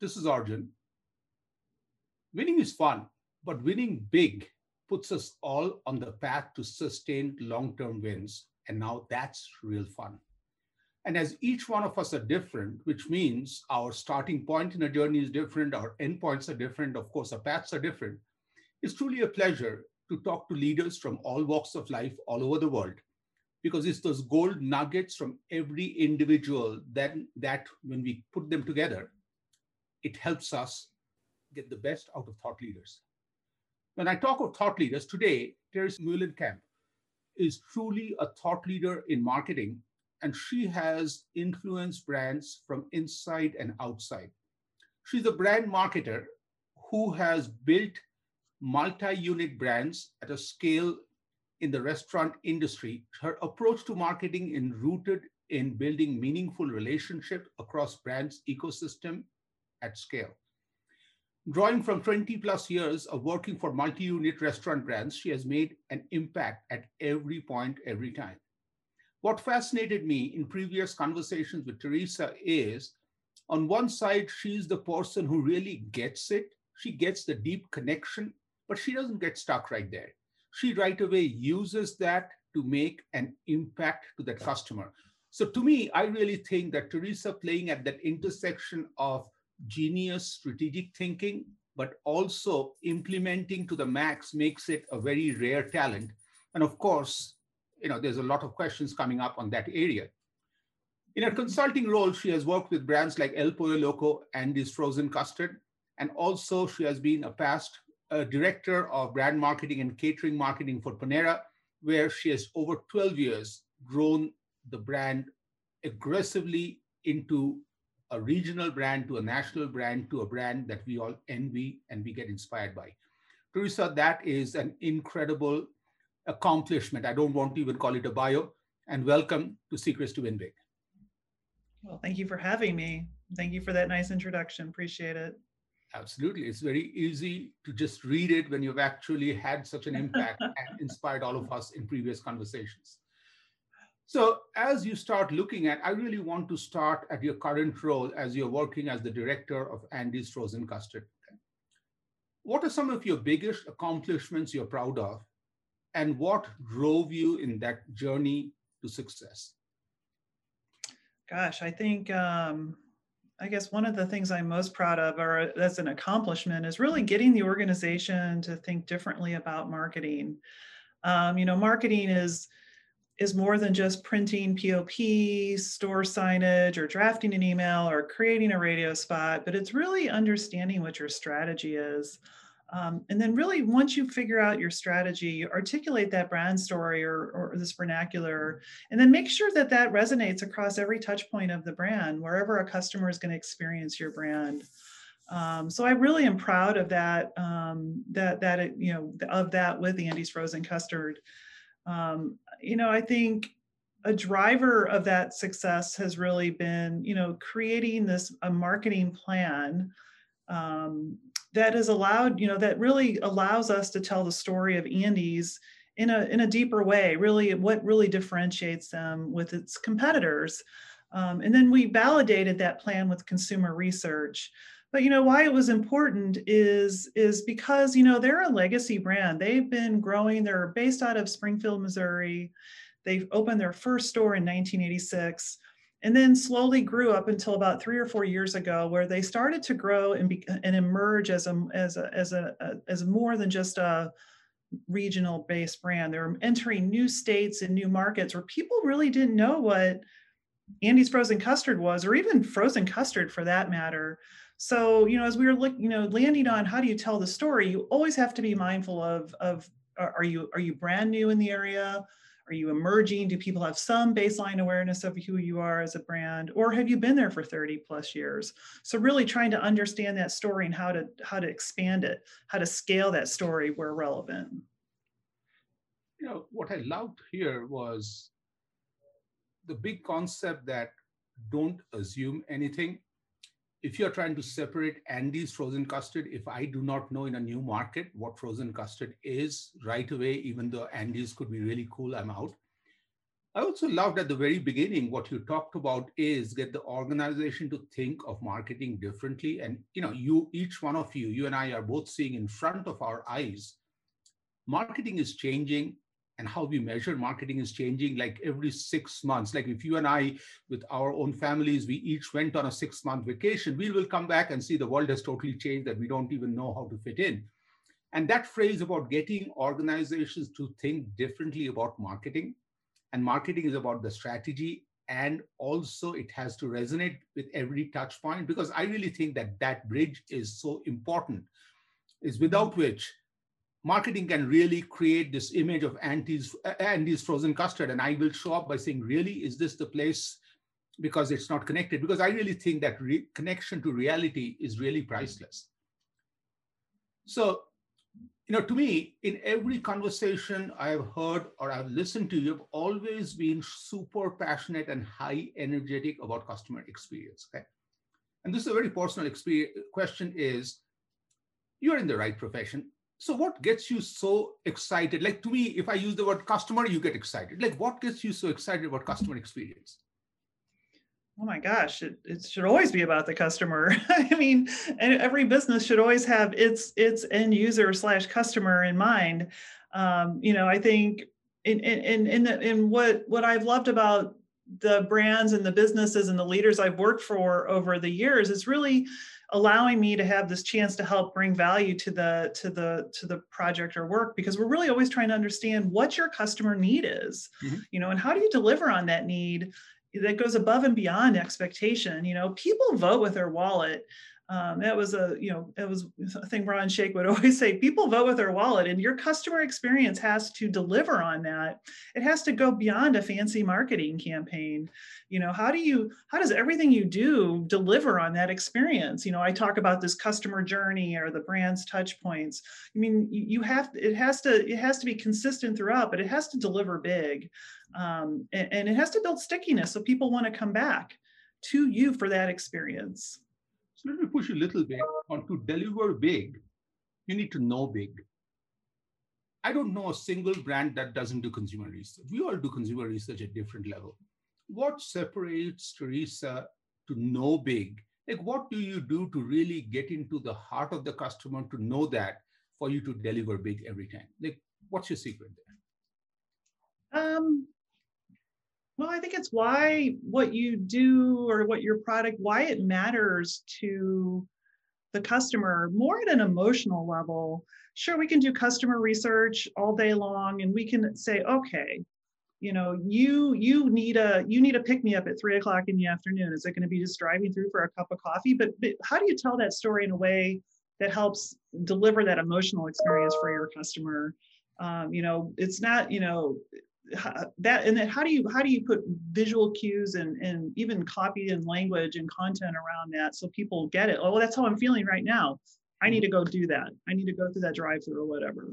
This is Arjun. Winning is fun, but winning big puts us all on the path to sustained long term wins. And now that's real fun. And as each one of us are different, which means our starting point in a journey is different, our endpoints are different, of course, our paths are different, it's truly a pleasure to talk to leaders from all walks of life all over the world because it's those gold nuggets from every individual that, that when we put them together, it helps us get the best out of thought leaders. When I talk of thought leaders today, Therese Meulenkamp is truly a thought leader in marketing, and she has influenced brands from inside and outside. She's a brand marketer who has built multi unit brands at a scale in the restaurant industry. Her approach to marketing is rooted in building meaningful relationship across brands ecosystem at scale. Drawing from 20 plus years of working for multi-unit restaurant brands, she has made an impact at every point, every time. What fascinated me in previous conversations with Teresa is on one side, she's the person who really gets it. She gets the deep connection, but she doesn't get stuck right there. She right away uses that to make an impact to that customer. So to me, I really think that Teresa playing at that intersection of genius strategic thinking, but also implementing to the max makes it a very rare talent. And of course, you know, there's a lot of questions coming up on that area. In her consulting role, she has worked with brands like El Pollo Loco, Andy's Frozen Custard, and also she has been a past uh, director of brand marketing and catering marketing for Panera, where she has over 12 years grown the brand aggressively into a regional brand to a national brand to a brand that we all envy and we get inspired by. Teresa, that is an incredible accomplishment. I don't want to even call it a bio. And welcome to Secrets to Win Big. Well, thank you for having me. Thank you for that nice introduction. Appreciate it. Absolutely. It's very easy to just read it when you've actually had such an impact and inspired all of us in previous conversations. So as you start looking at, I really want to start at your current role as you're working as the director of Andy's Frozen Custard. What are some of your biggest accomplishments you're proud of? And what drove you in that journey to success? Gosh, I think, um, I guess one of the things I'm most proud of, or as an accomplishment, is really getting the organization to think differently about marketing. Um, you know, marketing is, is more than just printing POP, store signage, or drafting an email or creating a radio spot, but it's really understanding what your strategy is. Um, and then, really, once you figure out your strategy, you articulate that brand story or, or this vernacular, and then make sure that that resonates across every touch point of the brand, wherever a customer is going to experience your brand. Um, so I really am proud of that. Um, that that you know of that with Andy's Frozen Custard. Um, you know, I think a driver of that success has really been, you know, creating this a marketing plan um, that has allowed, you know, that really allows us to tell the story of Andy's in a in a deeper way. Really, what really differentiates them with its competitors. Um, and then we validated that plan with consumer research but you know why it was important is is because you know they're a legacy brand. They've been growing. They're based out of springfield missouri. They opened their first store in 1986 and then slowly grew up until about three or four years ago where they started to grow and, be, and emerge as a as a as a, as more than just a regional based brand. They're entering new states and new markets where people really didn't know what andy's frozen custard was or even frozen custard for that matter so, you know, as we were looking, you know, landing on how do you tell the story, you always have to be mindful of of are you are you brand new in the area? Are you emerging? Do people have some baseline awareness of who you are as a brand? Or have you been there for 30 plus years? So really trying to understand that story and how to how to expand it, how to scale that story where relevant. You know, what I loved here was the big concept that don't assume anything if you're trying to separate Andy's frozen custard, if I do not know in a new market what frozen custard is right away, even though Andy's could be really cool, I'm out. I also loved at the very beginning what you talked about is get the organization to think of marketing differently. And you know, you each one of you, you and I are both seeing in front of our eyes, marketing is changing and how we measure marketing is changing like every six months. Like if you and I, with our own families, we each went on a six month vacation, we will come back and see the world has totally changed that we don't even know how to fit in. And that phrase about getting organizations to think differently about marketing, and marketing is about the strategy and also it has to resonate with every touch point because i really think that that bridge is so important is without which marketing can really create this image of Andy's, Andy's frozen custard. And I will show up by saying, really, is this the place? Because it's not connected. Because I really think that connection to reality is really priceless. So, you know, to me, in every conversation I've heard or I've listened to, you've always been super passionate and high energetic about customer experience. Okay. And this is a very personal question is, you're in the right profession so what gets you so excited? Like to me, if I use the word customer, you get excited. Like what gets you so excited about customer experience? Oh my gosh, it, it should always be about the customer. I mean, every business should always have its its end user slash customer in mind. Um, you know, I think in in in the, in what what I've loved about the brands and the businesses and the leaders I've worked for over the years is really allowing me to have this chance to help bring value to the to the to the project or work because we're really always trying to understand what your customer need is mm-hmm. you know and how do you deliver on that need that goes above and beyond expectation you know people vote with their wallet um, that was a you know it was a thing Ron Shaich would always say people vote with their wallet and your customer experience has to deliver on that. It has to go beyond a fancy marketing campaign. You know how do you how does everything you do deliver on that experience? You know I talk about this customer journey or the brand's touch points. I mean you have it has to it has to be consistent throughout but it has to deliver big um, and, and it has to build stickiness so people want to come back to you for that experience so let me push a little bit on to deliver big, you need to know big. I don't know a single brand that doesn't do consumer research. We all do consumer research at different level. What separates Teresa to know big? Like what do you do to really get into the heart of the customer to know that for you to deliver big every time? Like what's your secret there? Um, well, I think it's why what you do or what your product, why it matters to the customer more at an emotional level. Sure, we can do customer research all day long and we can say, okay, you know, you you need a you need a pick me up at three o'clock in the afternoon. Is it going to be just driving through for a cup of coffee? But, but how do you tell that story in a way that helps deliver that emotional experience for your customer? Um, you know, it's not, you know, that and then how do you how do you put visual cues and and even copy and language and content around that so people get it? Oh well that's how i'm feeling right now. I need to go do that. I need to go through that drive through or whatever.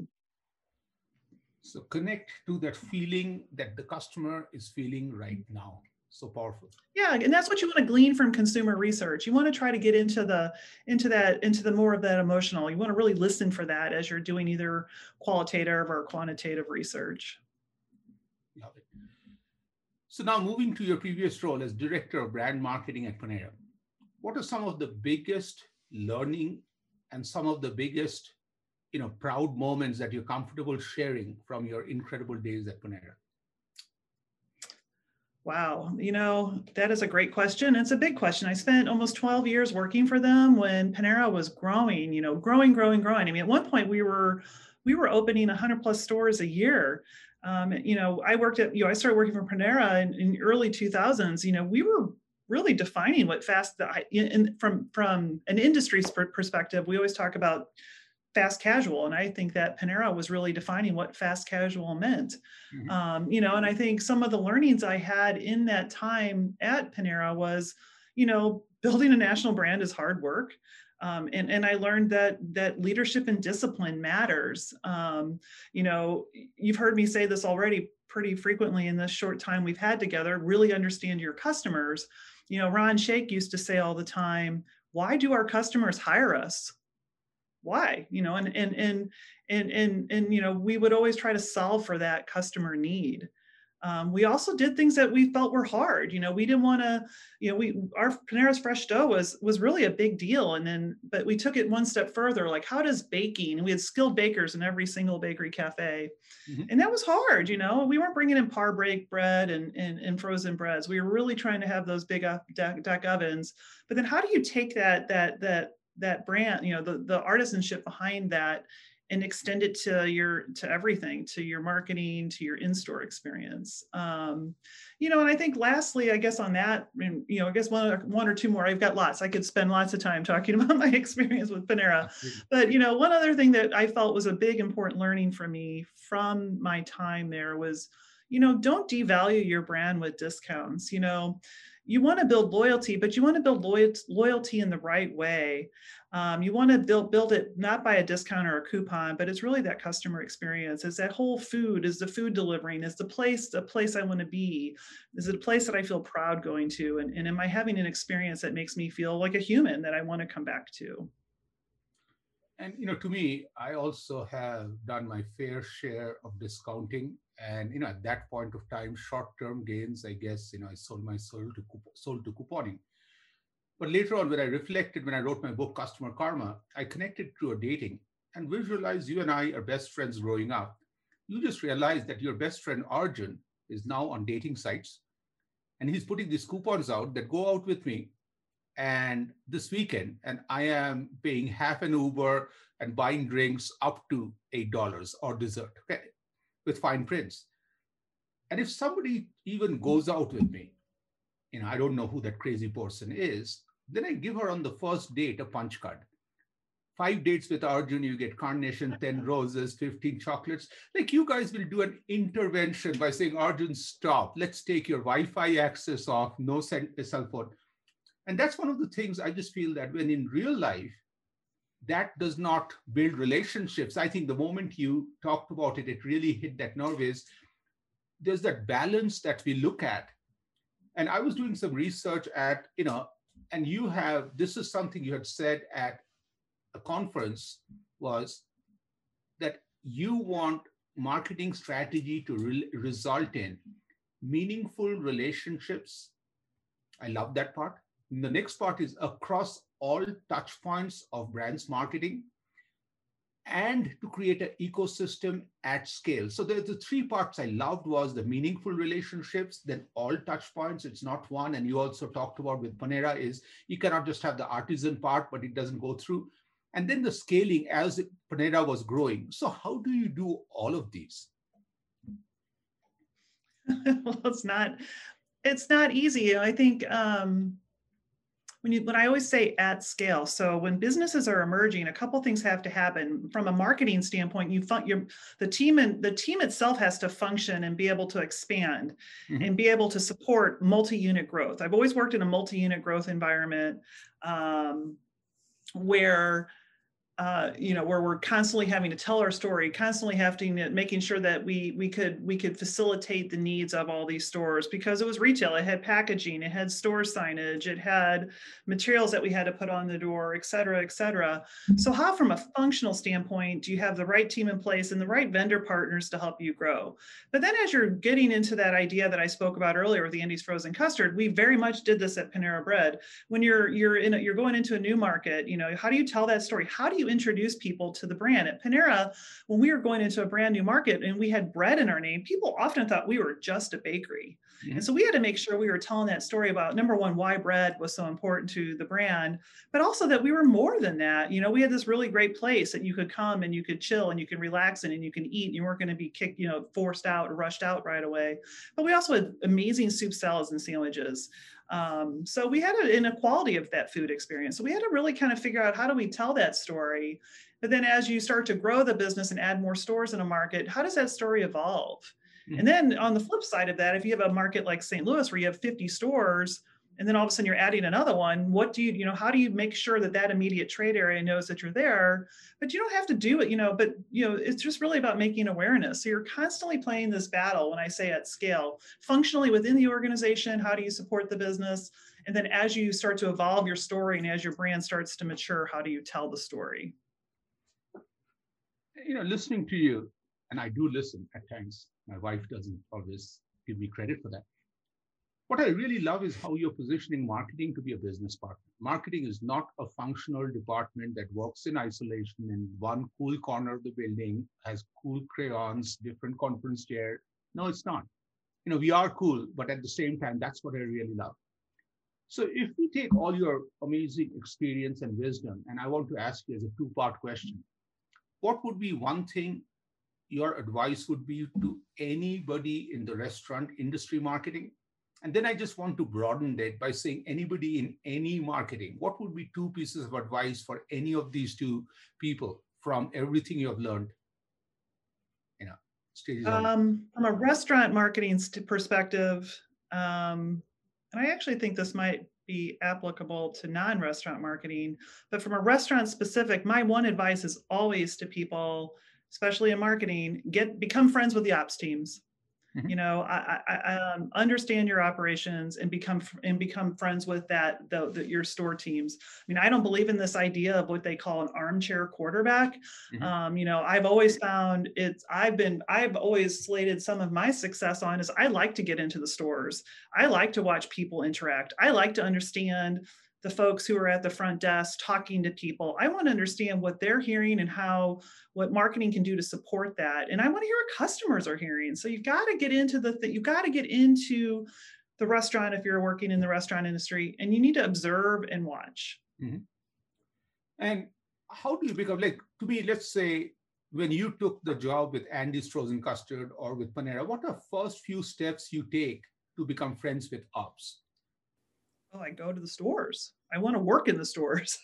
So connect to that feeling that the customer is feeling right now. So powerful. Yeah and that's what you want to glean from consumer research. You want to try to get into the into that into the more of that emotional. You want to really listen for that as you're doing either qualitative or quantitative research. So now moving to your previous role as director of brand marketing at Panera, what are some of the biggest learning and some of the biggest, you know, proud moments that you're comfortable sharing from your incredible days at Panera? Wow, you know, that is a great question. It's a big question. I spent almost 12 years working for them when Panera was growing, you know, growing, growing, growing. I mean, at one point we were we were opening 100 plus stores a year um, you know, I worked at, you know, I started working for Panera in, in early 2000s. You know, we were really defining what fast, the, in, from from an industry perspective, we always talk about fast casual and i think that panera was really defining what fast casual meant mm-hmm. um, you know and i think some of the learnings i had in that time at panera was you know building a national brand is hard work um, and, and I learned that that leadership and discipline matters. Um, you know, you've heard me say this already pretty frequently in this short time we've had together. Really understand your customers. You know, Ron Shaich used to say all the time, "Why do our customers hire us? Why?" You know, and and and and and and you know, we would always try to solve for that customer need. Um, we also did things that we felt were hard. You know, we didn't want to, you know, we our Panera's fresh dough was was really a big deal. And then, but we took it one step further. Like, how does baking? We had skilled bakers in every single bakery cafe, mm-hmm. and that was hard. You know, we weren't bringing in par break bread and, and and frozen breads. We were really trying to have those big deck, deck ovens. But then, how do you take that that that that brand? You know, the the artisanship behind that and extend it to your to everything to your marketing to your in-store experience. Um, you know and i think lastly i guess on that you know i guess one or, one or two more. I've got lots. I could spend lots of time talking about my experience with panera. But you know one other thing that i felt was a big important learning for me from my time there was you know don't devalue your brand with discounts. You know you want to build loyalty, but you want to build loyalty in the right way. Um, you want to build build it not by a discount or a coupon, but it's really that customer experience. Is that whole food? Is the food delivering? Is the place a place I want to be? Is it a place that I feel proud going to? And, and am I having an experience that makes me feel like a human that I want to come back to? And you know, to me, I also have done my fair share of discounting and you know at that point of time short-term gains i guess you know i sold my soul to sold to couponing. But later on when i reflected when i wrote my book customer karma i connected to a dating and visualized you and i are best friends growing up. You just realize that your best friend arjun is now on dating sites and he's putting these coupons out that go out with me. And this weekend and i am paying half an uber and buying drinks up to eight dollars or dessert okay with fine prints. And if somebody even goes out with me, you know, I don't know who that crazy person is, then I give her on the first date a punch card. Five dates with Arjun, you get carnation, 10 roses, 15 chocolates. Like you guys will do an intervention by saying, Arjun, stop. Let's take your Wi Fi access off, no cell phone. And that's one of the things I just feel that when in real life, that does not build relationships. I think the moment you talked about it, it really hit that nerve is there's that balance that we look at. And I was doing some research at, you know, and you have, this is something you had said at a conference was that you want marketing strategy to re- result in meaningful relationships. I love that part. And the next part is across all touch points of brands marketing and to create an ecosystem at scale. So the, the three parts I loved was the meaningful relationships, then all touch points. It's not one. And you also talked about with Panera is you cannot just have the artisan part, but it doesn't go through. And then the scaling as Panera was growing. So how do you do all of these? well, it's not, it's not easy. I think um, when you when I always say at scale. So when businesses are emerging, a couple things have to happen. From a marketing standpoint, you fun, your the team and the team itself has to function and be able to expand mm-hmm. and be able to support multi-unit growth. I've always worked in a multi-unit growth environment um, where uh, you know, where we're constantly having to tell our story, constantly having to making sure that we we could we could facilitate the needs of all these stores because it was retail. It had packaging, it had store signage, it had materials that we had to put on the door, et cetera, et cetera. So how, from a functional standpoint, do you have the right team in place and the right vendor partners to help you grow? But then, as you're getting into that idea that I spoke about earlier with the Andy's frozen custard, we very much did this at Panera Bread. When you're you're in a, you're going into a new market, you know, how do you tell that story? How do you introduce people to the brand. At Panera, when we were going into a brand new market and we had bread in our name, people often thought we were just a bakery. Mm-hmm. And so we had to make sure we were telling that story about number one, why bread was so important to the brand, but also that we were more than that. You know, we had this really great place that you could come and you could chill and you can relax in and you can eat. And you weren't going to be kicked, you know, forced out or rushed out right away. But we also had amazing soup salads and sandwiches. Um, so we had an inequality of that food experience. So we had to really kind of figure out how do we tell that story. But then as you start to grow the business and add more stores in a market, how does that story evolve? Mm-hmm. And then on the flip side of that, if you have a market like St. Louis where you have 50 stores, and then all of a sudden you're adding another one what do you you know how do you make sure that that immediate trade area knows that you're there? But you don't have to do it you know but you know it's just really about making awareness. So you're constantly playing this battle when i say at scale functionally within the organization how do you support the business? And then as you start to evolve your story and as your brand starts to mature how do you tell the story? You know listening to you and i do listen at times. My wife doesn't always give me credit for that what I really love is how you're positioning marketing to be a business partner. Marketing is not a functional department that works in isolation in one cool corner of the building, has cool crayons, different conference chair. No, it's not. You know, we are cool, but at the same time, that's what I really love. So if we take all your amazing experience and wisdom, and I want to ask you as a two-part question, what would be one thing your advice would be to anybody in the restaurant industry marketing and then I just want to broaden that by saying anybody in any marketing, what would be two pieces of advice for any of these two people from everything you have learned? You know, um, from a restaurant marketing perspective, um, and I actually think this might be applicable to non-restaurant marketing, but from a restaurant specific, my one advice is always to people, especially in marketing, get become friends with the ops teams Mm-hmm. You know, I, I, I um, understand your operations and become and become friends with that the, the, your store teams. I mean, I don't believe in this idea of what they call an armchair quarterback. Mm-hmm. Um, you know, I've always found it's I've been I've always slated some of my success on is I like to get into the stores. I like to watch people interact. I like to understand the folks who are at the front desk talking to people. I want to understand what they're hearing and how what marketing can do to support that. And I want to hear what customers are hearing. So you've got to get into the th- you've got to get into the restaurant if you're working in the restaurant industry and you need to observe and watch. Mm-hmm. And how do you become like to me, let's say when you took the job with Andy's Frozen Custard or with Panera, what are first few steps you take to become friends with ops? Oh, I go to the stores. I want to work in the stores.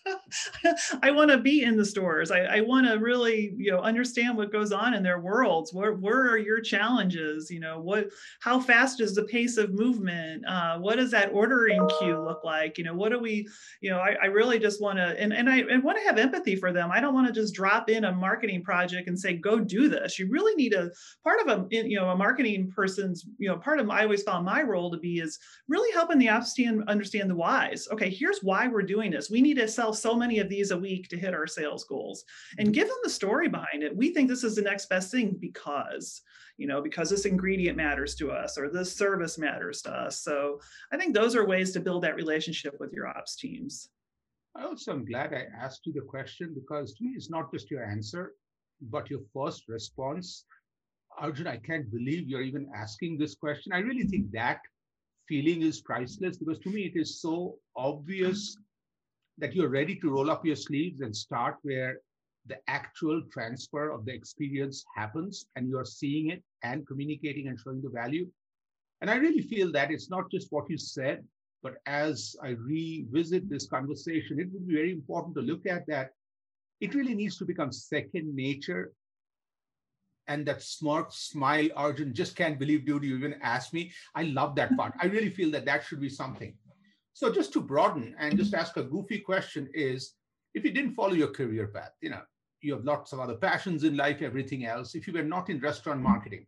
I want to be in the stores. I, I want to really, you know, understand what goes on in their worlds. Where where are your challenges? You know, what how fast is the pace of movement? Uh, what does that ordering queue look like? You know, what do we, you know, I, I really just want to and, and I and want to have empathy for them. I don't want to just drop in a marketing project and say, go do this. You really need a part of a you know, a marketing person's, you know, part of I always found my role to be is really helping the ops team understand the whys. Okay, here's why why we're doing this. We need to sell so many of these a week to hit our sales goals and give them the story behind it. We think this is the next best thing because, you know, because this ingredient matters to us or this service matters to us. So I think those are ways to build that relationship with your ops teams. I also am glad I asked you the question because to me, it's not just your answer, but your first response. Arjun, I can't believe you're even asking this question. I really think that feeling is priceless because to me it is so obvious that you're ready to roll up your sleeves and start where the actual transfer of the experience happens and you're seeing it and communicating and showing the value. And I really feel that it's not just what you said, but as I revisit this conversation, it would be very important to look at that. It really needs to become second nature and that smart smile, Arjun, just can't believe, dude, you even asked me. I love that part. I really feel that that should be something. So just to broaden and just mm-hmm. ask a goofy question is, if you didn't follow your career path, you know, you have lots of other passions in life, everything else. If you were not in restaurant mm-hmm. marketing,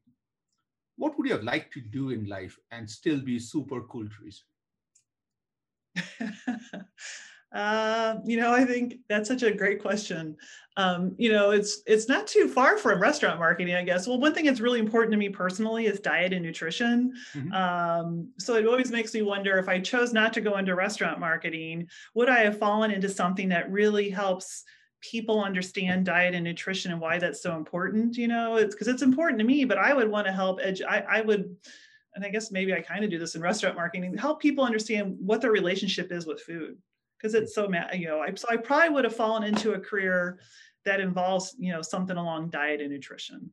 what would you have liked to do in life and still be super cool, Teresa? Uh, you know, I think that's such a great question. Um, you know, it's it's not too far from restaurant marketing, I guess. Well, one thing that's really important to me personally is diet and nutrition. Mm-hmm. Um, so it always makes me wonder if I chose not to go into restaurant marketing, would I have fallen into something that really helps people understand diet and nutrition and why that's so important? You know, it's because it's important to me, but I would want to help. Edu- I, I would and I guess maybe I kind of do this in restaurant marketing, help people understand what their relationship is with food because it's so you know I, so I probably would have fallen into a career that involves you know something along diet and nutrition.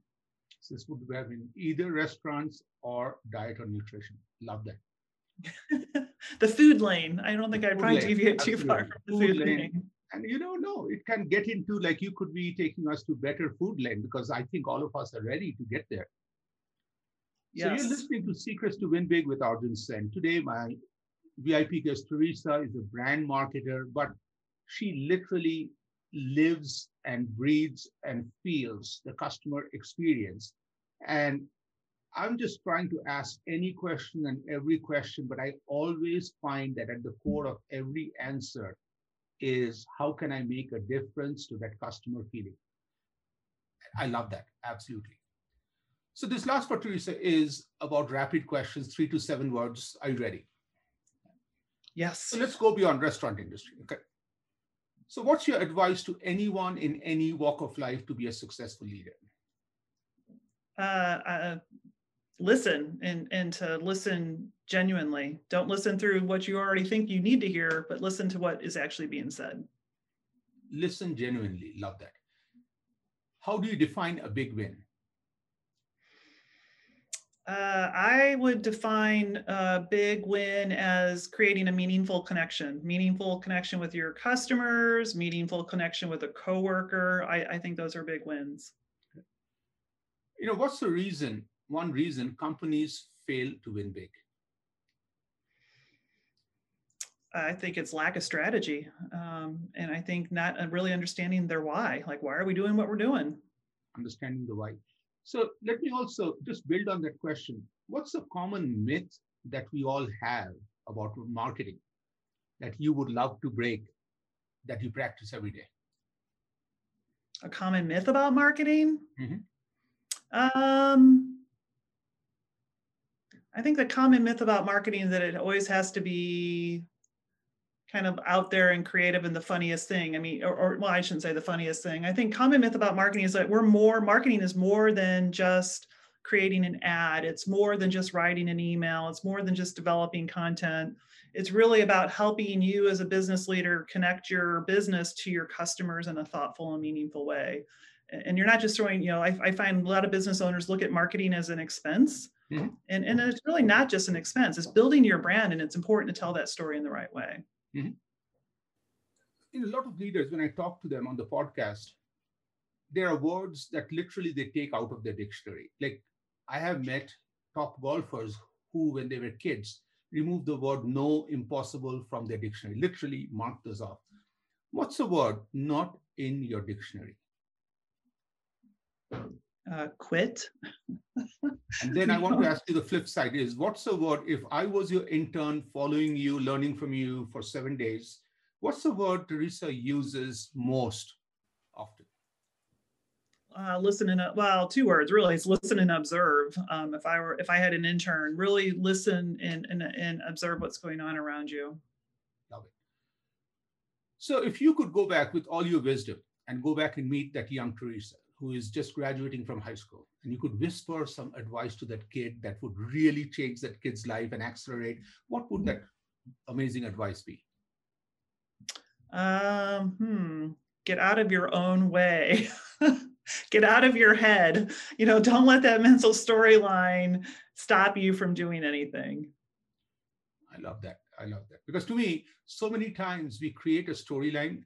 So this would have been either restaurants or diet or nutrition. Love that. the food lane. I don't think I'd probably deviate too far from the food, food lane. lane. And you don't know, it can get into like you could be taking us to better food lane because I think all of us are ready to get there. Yes. So you're listening to Secrets to Win Big with Arjun Sen. Today, my VIP guest Teresa is a brand marketer, but she literally lives and breathes and feels the customer experience. And I'm just trying to ask any question and every question, but I always find that at the core of every answer is how can I make a difference to that customer feeling? I love that, absolutely. So this last for Teresa is about rapid questions, three to seven words. Are you ready? Yes. So let's go beyond restaurant industry. Okay. So what's your advice to anyone in any walk of life to be a successful leader? Uh, uh, listen and, and to listen genuinely. Don't listen through what you already think you need to hear, but listen to what is actually being said. Listen genuinely. Love that. How do you define a big win? Uh, I would define a big win as creating a meaningful connection, meaningful connection with your customers, meaningful connection with a coworker. I, I think those are big wins. You know, what's the reason, one reason companies fail to win big? I think it's lack of strategy. Um, and I think not really understanding their why. Like, why are we doing what we're doing? Understanding the why. So let me also just build on that question. What's a common myth that we all have about marketing that you would love to break that you practice every day? A common myth about marketing? Mm-hmm. Um, I think the common myth about marketing is that it always has to be kind of out there and creative and the funniest thing. I mean, or, or, well, I shouldn't say the funniest thing. I think common myth about marketing is that we're more marketing is more than just creating an ad. It's more than just writing an email. It's more than just developing content. It's really about helping you as a business leader connect your business to your customers in a thoughtful and meaningful way. And you're not just throwing, you know, I, I find a lot of business owners look at marketing as an expense. Mm-hmm. And, and it's really not just an expense, it's building your brand, and it's important to tell that story in the right way. Mm-hmm. In a lot of leaders, when I talk to them on the podcast, there are words that literally they take out of their dictionary. Like I have met top golfers who, when they were kids, removed the word no impossible from their dictionary, literally marked those off. What's the word not in your dictionary? Uh, quit. and then I want to ask you the flip side is what's the word if I was your intern following you, learning from you for seven days, what's the word Teresa uses most often? Uh, listen and well, two words really. It's listen and observe. Um, if I were, if I had an intern, really listen and, and and observe what's going on around you. Love it. So, if you could go back with all your wisdom and go back and meet that young Teresa, who is just graduating from high school. And you could whisper some advice to that kid that would really change that kid's life and accelerate. What would that amazing advice be? Um hmm get out of your own way. Get out of your head. You know don't let that mental storyline stop you from doing anything. I love that. I love that. Because to me so many times we create a storyline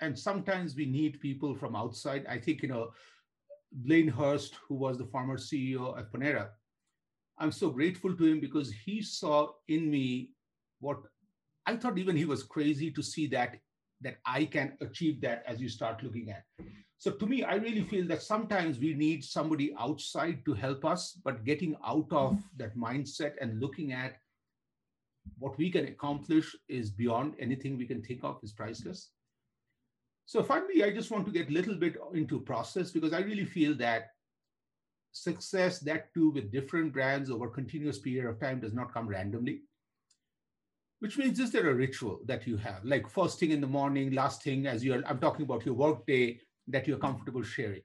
and sometimes we need people from outside. I think, you know, Blaine Hurst, who was the former CEO at Panera, I'm so grateful to him because he saw in me what I thought even he was crazy to see that that I can achieve that as you start looking at. So to me, I really feel that sometimes we need somebody outside to help us, but getting out of that mindset and looking at what we can accomplish is beyond anything we can think of is priceless. So finally, I just want to get a little bit into process because I really feel that success, that too with different brands over continuous period of time does not come randomly. Which means is there a ritual that you have, like first thing in the morning, last thing as you're, I'm talking about your work day that you're comfortable sharing?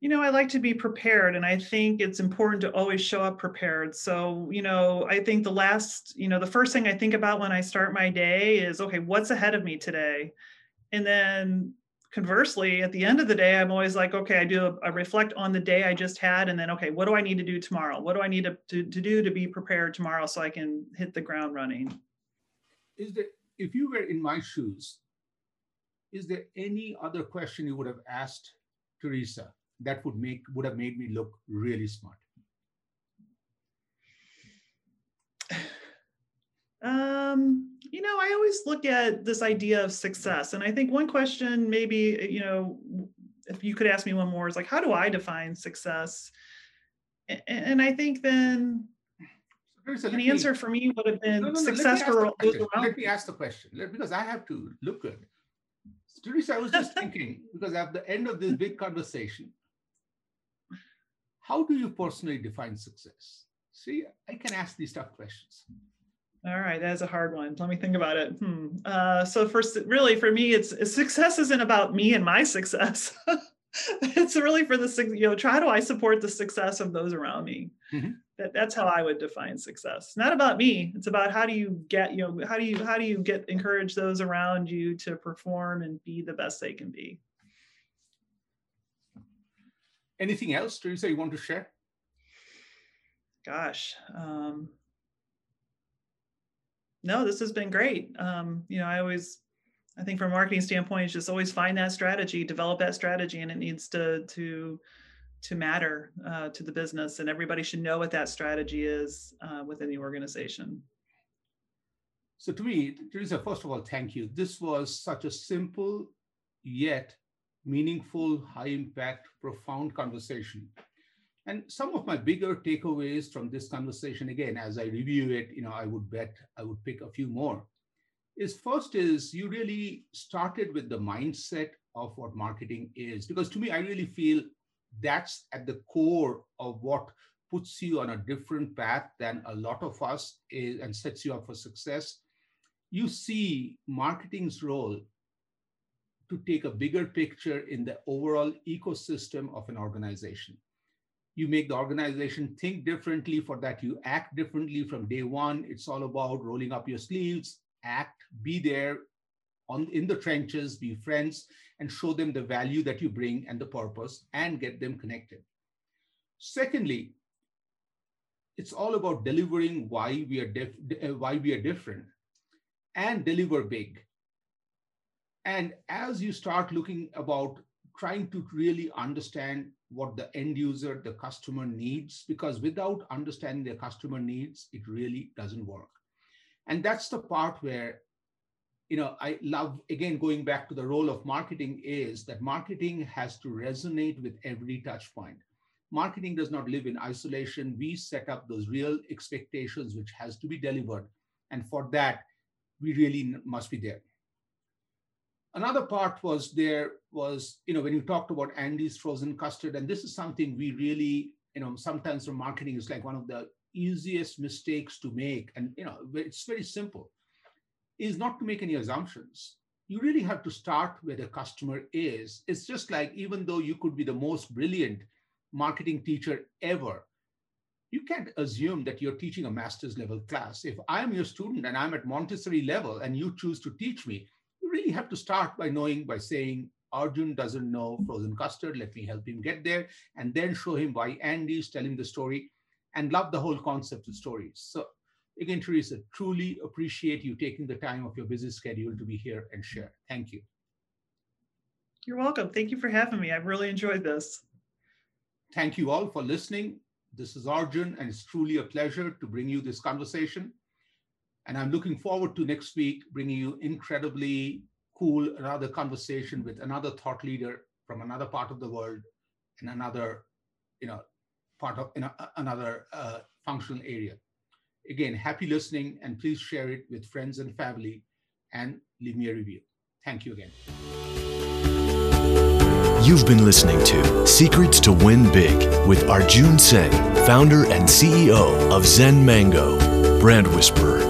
You know, I like to be prepared, and I think it's important to always show up prepared. So, you know, I think the last, you know, the first thing I think about when I start my day is, okay, what's ahead of me today? And then conversely, at the end of the day, I'm always like, okay, I do a, reflect on the day I just had, and then okay, what do I need to do tomorrow? What do I need to, to, to do to be prepared tomorrow so I can hit the ground running? Is there, if you were in my shoes, is there any other question you would have asked Teresa that would make would have made me look really smart? Um, you know, I always look at this idea of success. And I think one question, maybe, you know, if you could ask me one more, is like, how do I define success? And I think then an answer for me would have been no, no, no, success for those around. Let me ask the question because I have to look good. Teresa, I was just thinking, because at the end of this big conversation, how do you personally define success? See, I can ask these tough questions. All right, that's a hard one. Let me think about it. Hmm. Uh, so first, really for me, it's, it's success isn't about me and my success. it's really for the you know try do I support the success of those around me. Mm-hmm. That, that's how I would define success. Not about me. It's about how do you get you know how do you how do you get encourage those around you to perform and be the best they can be. Anything else, Teresa, you want to share? Gosh. Um, no, this has been great. Um, you know, I always, I think from a marketing standpoint, it's just always find that strategy, develop that strategy, and it needs to to to matter uh, to the business, and everybody should know what that strategy is uh, within the organization. So, to me, Teresa, first of all, thank you. This was such a simple yet meaningful, high impact, profound conversation and some of my bigger takeaways from this conversation, again, as I review it, you know, I would bet I would pick a few more. Is first is you really started with the mindset of what marketing is, because to me, I really feel that's at the core of what puts you on a different path than a lot of us is, and sets you up for success. You see marketing's role to take a bigger picture in the overall ecosystem of an organization. You make the organization think differently for that. You act differently from day one. It's all about rolling up your sleeves act be there on in the trenches be friends and show them the value that you bring and the purpose and get them connected. Secondly it's all about delivering why we are why we are different and deliver big and as you start looking about trying to really understand what the end user, the customer needs, because without understanding the customer needs, it really doesn't work. And that's the part where, you know, I love, again, going back to the role of marketing is that marketing has to resonate with every touch point. Marketing does not live in isolation. We set up those real expectations, which has to be delivered. And for that, we really must be there another part was there was you know when you talked about andy's frozen custard and this is something we really you know sometimes from marketing is like one of the easiest mistakes to make. And you know it's very simple is not to make any assumptions. You really have to start where the customer is. It's just like even though you could be the most brilliant marketing teacher ever you can't assume that you're teaching a master's level class. If i'm your student and i'm at montessori level and you choose to teach me really have to start by knowing, by saying, Arjun doesn't know frozen custard. Let me help him get there. And then show him why Andy's telling the story and love the whole concept of stories. So, again, Teresa, truly appreciate you taking the time of your busy schedule to be here and share. Thank you. You're welcome. Thank you for having me. I've really enjoyed this. Thank you all for listening. This is Arjun, and it's truly a pleasure to bring you this conversation. And I'm looking forward to next week bringing you incredibly cool another conversation with another thought leader from another part of the world and another, you know, part of another uh, functional area. Again, happy listening, and please share it with friends and family, and leave me a review. Thank you again. You've been listening to Secrets to Win Big with Arjun Sen, founder and CEO of Zen Mango, brand whisperer